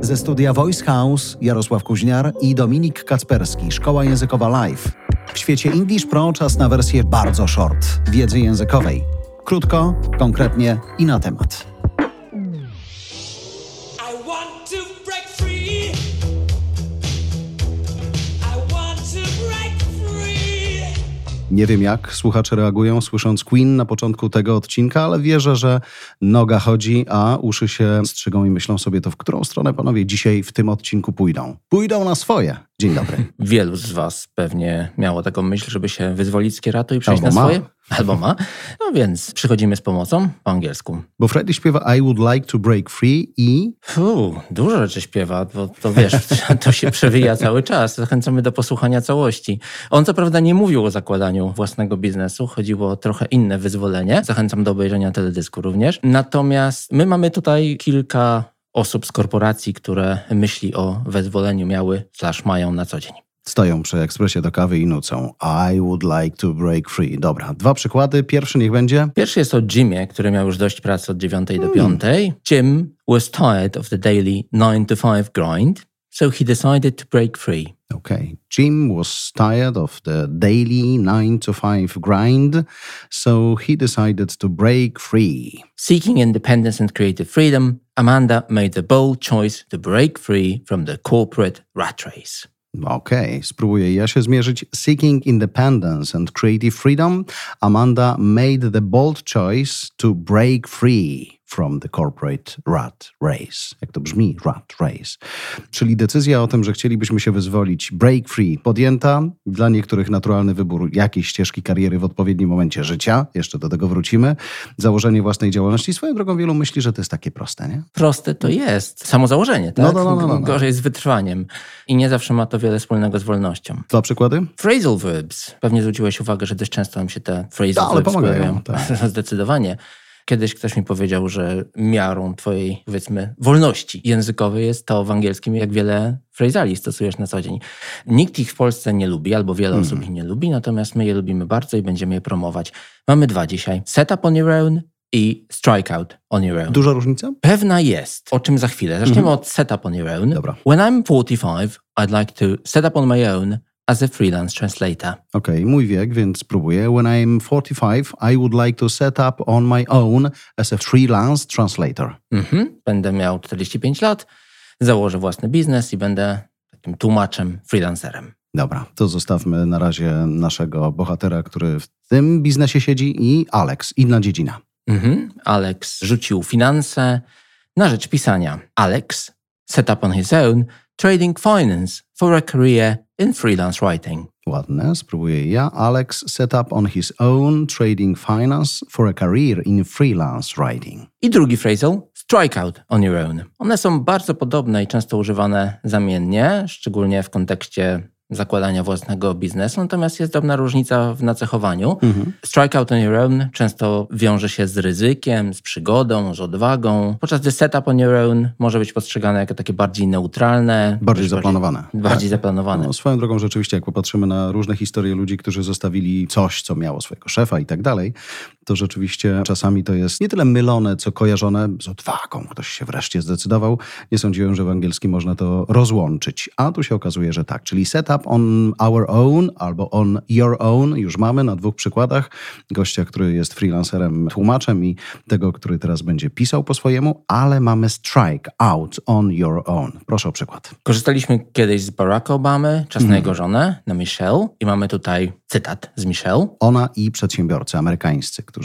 Ze studia Voice House Jarosław Kuźniar i Dominik Kacperski, Szkoła Językowa Live. W świecie English Pro czas na wersję bardzo short wiedzy językowej. Krótko, konkretnie i na temat. Nie wiem jak słuchacze reagują słysząc Queen na początku tego odcinka, ale wierzę, że noga chodzi, a uszy się strzygą i myślą sobie to, w którą stronę panowie dzisiaj w tym odcinku pójdą. Pójdą na swoje. Dzień dobry. Wielu z Was pewnie miało taką myśl, żeby się wyzwolić z kieratu i przejść Albo na ma. swoje. Albo ma. No więc przychodzimy z pomocą po angielsku. Bo Freddy śpiewa I would like to break free i Fuu, dużo rzeczy śpiewa, bo to wiesz, to się przewija cały czas. Zachęcamy do posłuchania całości. On co prawda nie mówił o zakładaniu własnego biznesu, chodziło o trochę inne wyzwolenie. Zachęcam do obejrzenia teledysku również. Natomiast my mamy tutaj kilka osób z korporacji, które myśli o wyzwoleniu miały, slash mają na co dzień. stoją przy ekspresie do kawy i nucą I would like to break free. Dobra, dwa przykłady. Pierwszy niech będzie. Pierwszy jest o Jimie, który miał już dość pracy od 9 do 5. Jim was tired of the daily 9 to 5 grind, so he decided to break free. Okay. Jim was tired of the daily 9 to 5 grind, so he decided to break free. Seeking independence and creative freedom, Amanda made the bold choice to break free from the corporate rat race. Okej, spróbuję ja się zmierzyć. Seeking independence and creative freedom, Amanda made the bold choice to break free from the corporate rat race. Jak to brzmi? Rat race. Czyli decyzja o tym, że chcielibyśmy się wyzwolić, break free, podjęta. Dla niektórych naturalny wybór jakiejś ścieżki kariery w odpowiednim momencie życia. Jeszcze do tego wrócimy. Założenie własnej działalności. Swoją drogą wielu myśli, że to jest takie proste, nie? Proste to jest. Samo założenie, tak? No, no, no, no, no. Gorzej z wytrwaniem. I nie zawsze ma to wiele wspólnego z wolnością. Dwa przykłady? Phrasal verbs. Pewnie zwróciłeś uwagę, że dość często nam się te phrasal No, ale verbs pomagają, pojawiają. Zdecydowanie. Kiedyś ktoś mi powiedział, że miarą twojej, powiedzmy, wolności językowej jest to w angielskim, jak wiele phrasali stosujesz na co dzień. Nikt ich w Polsce nie lubi, albo wiele Hmm. osób ich nie lubi, natomiast my je lubimy bardzo i będziemy je promować. Mamy dwa dzisiaj. Set up on your own i strike out on your own. Duża różnica? Pewna jest, o czym za chwilę. Zaczniemy od set up on your own. Dobra. When I'm 45, I'd like to set up on my own as a freelance translator. Okej, mój wiek, więc spróbuję. When I'm 45, I would like to set up on my own as a freelance translator. Mhm. Będę miał 45 lat, założę własny biznes i będę takim tłumaczem, freelancerem. Dobra, to zostawmy na razie naszego bohatera, który w tym biznesie siedzi i Alex, inna dziedzina. Mhm. Alex rzucił finanse na rzecz pisania. Alex set up on his own trading finance for a career in freelance writing. Ładne, spróbuję ja. Alex set up on his own trading finance for a career in freelance writing. I drugi phrasal, strike out on your own. One są bardzo podobne i często używane zamiennie, szczególnie w kontekście zakładania własnego biznesu, natomiast jest drobna różnica w nacechowaniu. Strike out on your own często wiąże się z ryzykiem, z przygodą, z odwagą, podczas gdy setup on your own może być postrzegane jako takie bardziej neutralne. Bardziej bardziej- zaplanowane. Bardziej Tak. zaplanowane. No, swoją drogą rzeczywiście, jak popatrzymy na różne historie ludzi, którzy zostawili coś, co miało swojego szefa i tak dalej, to rzeczywiście czasami to jest nie tyle mylone, co kojarzone z odwagą. Ktoś się wreszcie zdecydował. Nie sądziłem, że w angielskim można to rozłączyć. A tu się okazuje, że tak. Czyli setup on our own albo on your own już mamy na dwóch przykładach. Gościa, który jest freelancerem, tłumaczem i tego, który teraz będzie pisał po swojemu, ale mamy strike out on your own. Proszę o przykład. Korzystaliśmy kiedyś z Baracka Obamy, czas Mhm. na jego żonę, na Michelle i mamy tutaj cytat z Michelle. Ona i przedsiębiorcy amerykańscy, którzy,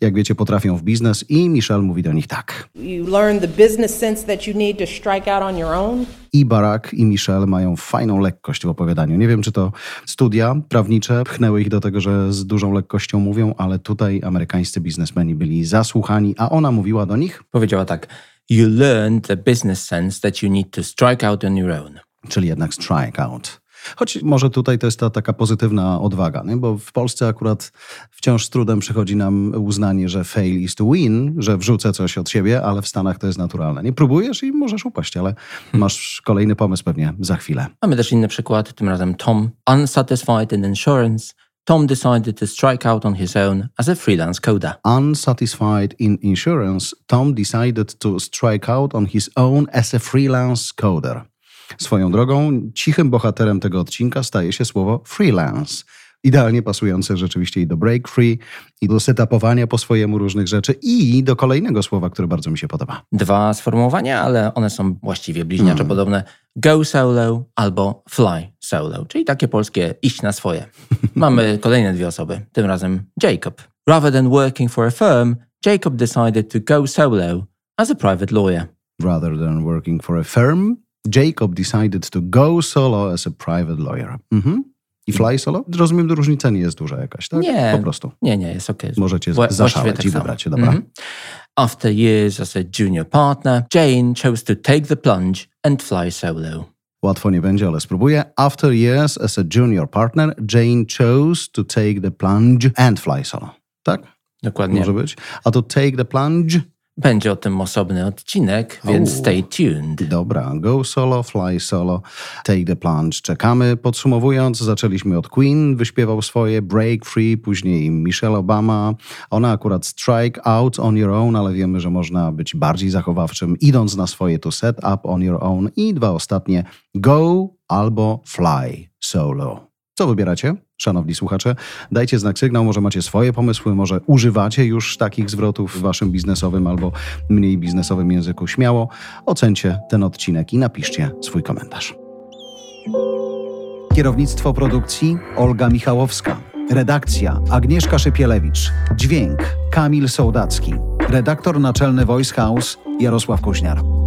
jak wiecie, potrafią w biznes i Michelle mówi do nich tak. You learn the business sense that you need to strike out on your own. I Barack i Michelle mają fajną lekkość w opowiadaniu. Nie wiem, czy to studia prawnicze pchnęły ich do tego, że z dużą lekkością mówią, ale tutaj amerykańscy biznesmeni byli zasłuchani, a ona mówiła do nich, Powiedziała tak: You learn the business sense that you need to strike out on your own. czyli jednak strike out. Choć może tutaj to jest ta taka pozytywna odwaga, nie? bo w Polsce akurat wciąż z trudem przychodzi nam uznanie, że fail is to win, że wrzucę coś od siebie, ale w Stanach to jest naturalne. Nie próbujesz i możesz upaść, ale masz kolejny pomysł pewnie za chwilę. Mamy też inny przykład, tym razem Tom. Unsatisfied in insurance, Tom decided to strike out on his own as a freelance coder. Unsatisfied in insurance, Tom decided to strike out on his own as a freelance coder. Swoją drogą, cichym bohaterem tego odcinka staje się słowo freelance. Idealnie pasujące rzeczywiście i do break free, i do setupowania po swojemu różnych rzeczy, i do kolejnego słowa, które bardzo mi się podoba. Dwa sformułowania, ale one są właściwie bliźniaczo podobne. Go solo albo fly solo, czyli takie polskie iść na swoje. Mamy kolejne dwie osoby, tym razem Jacob. Rather than working for a firm, Jacob decided to go solo as a private lawyer. Rather than working for a firm, Jacob decided to go solo as a private lawyer. Mhm. I fly solo? Rozumiem, że różnica nie jest duża jakaś, tak? Nie. Po prostu. Nie, nie, jest okej. Możecie Wła- zaszaleć tak i wybrać, dobra. Mhm. After years as a junior partner, Jane chose to take the plunge and fly solo. Łatwo nie będzie, ale spróbuję. After years as a junior partner, Jane chose to take the plunge and fly solo. Tak? Dokładnie. Może być. A to take the plunge. Będzie o tym osobny odcinek, więc stay tuned. Dobra, go solo, fly solo, take the plunge. Czekamy. Podsumowując, zaczęliśmy od Queen, wyśpiewał swoje Break Free, później Michelle Obama. Ona akurat strike out on your own, ale wiemy, że można być bardziej zachowawczym, idąc na swoje to set up on your own. I dwa ostatnie, go albo fly solo. Co wybieracie? Szanowni słuchacze, dajcie znak sygnał, może macie swoje pomysły, może używacie już takich zwrotów w waszym biznesowym albo mniej biznesowym języku. Śmiało ocencie ten odcinek i napiszcie swój komentarz. Kierownictwo produkcji Olga Michałowska. Redakcja Agnieszka Szypielewicz. Dźwięk Kamil Sołdacki. Redaktor naczelny Voice House Jarosław Kuźniar.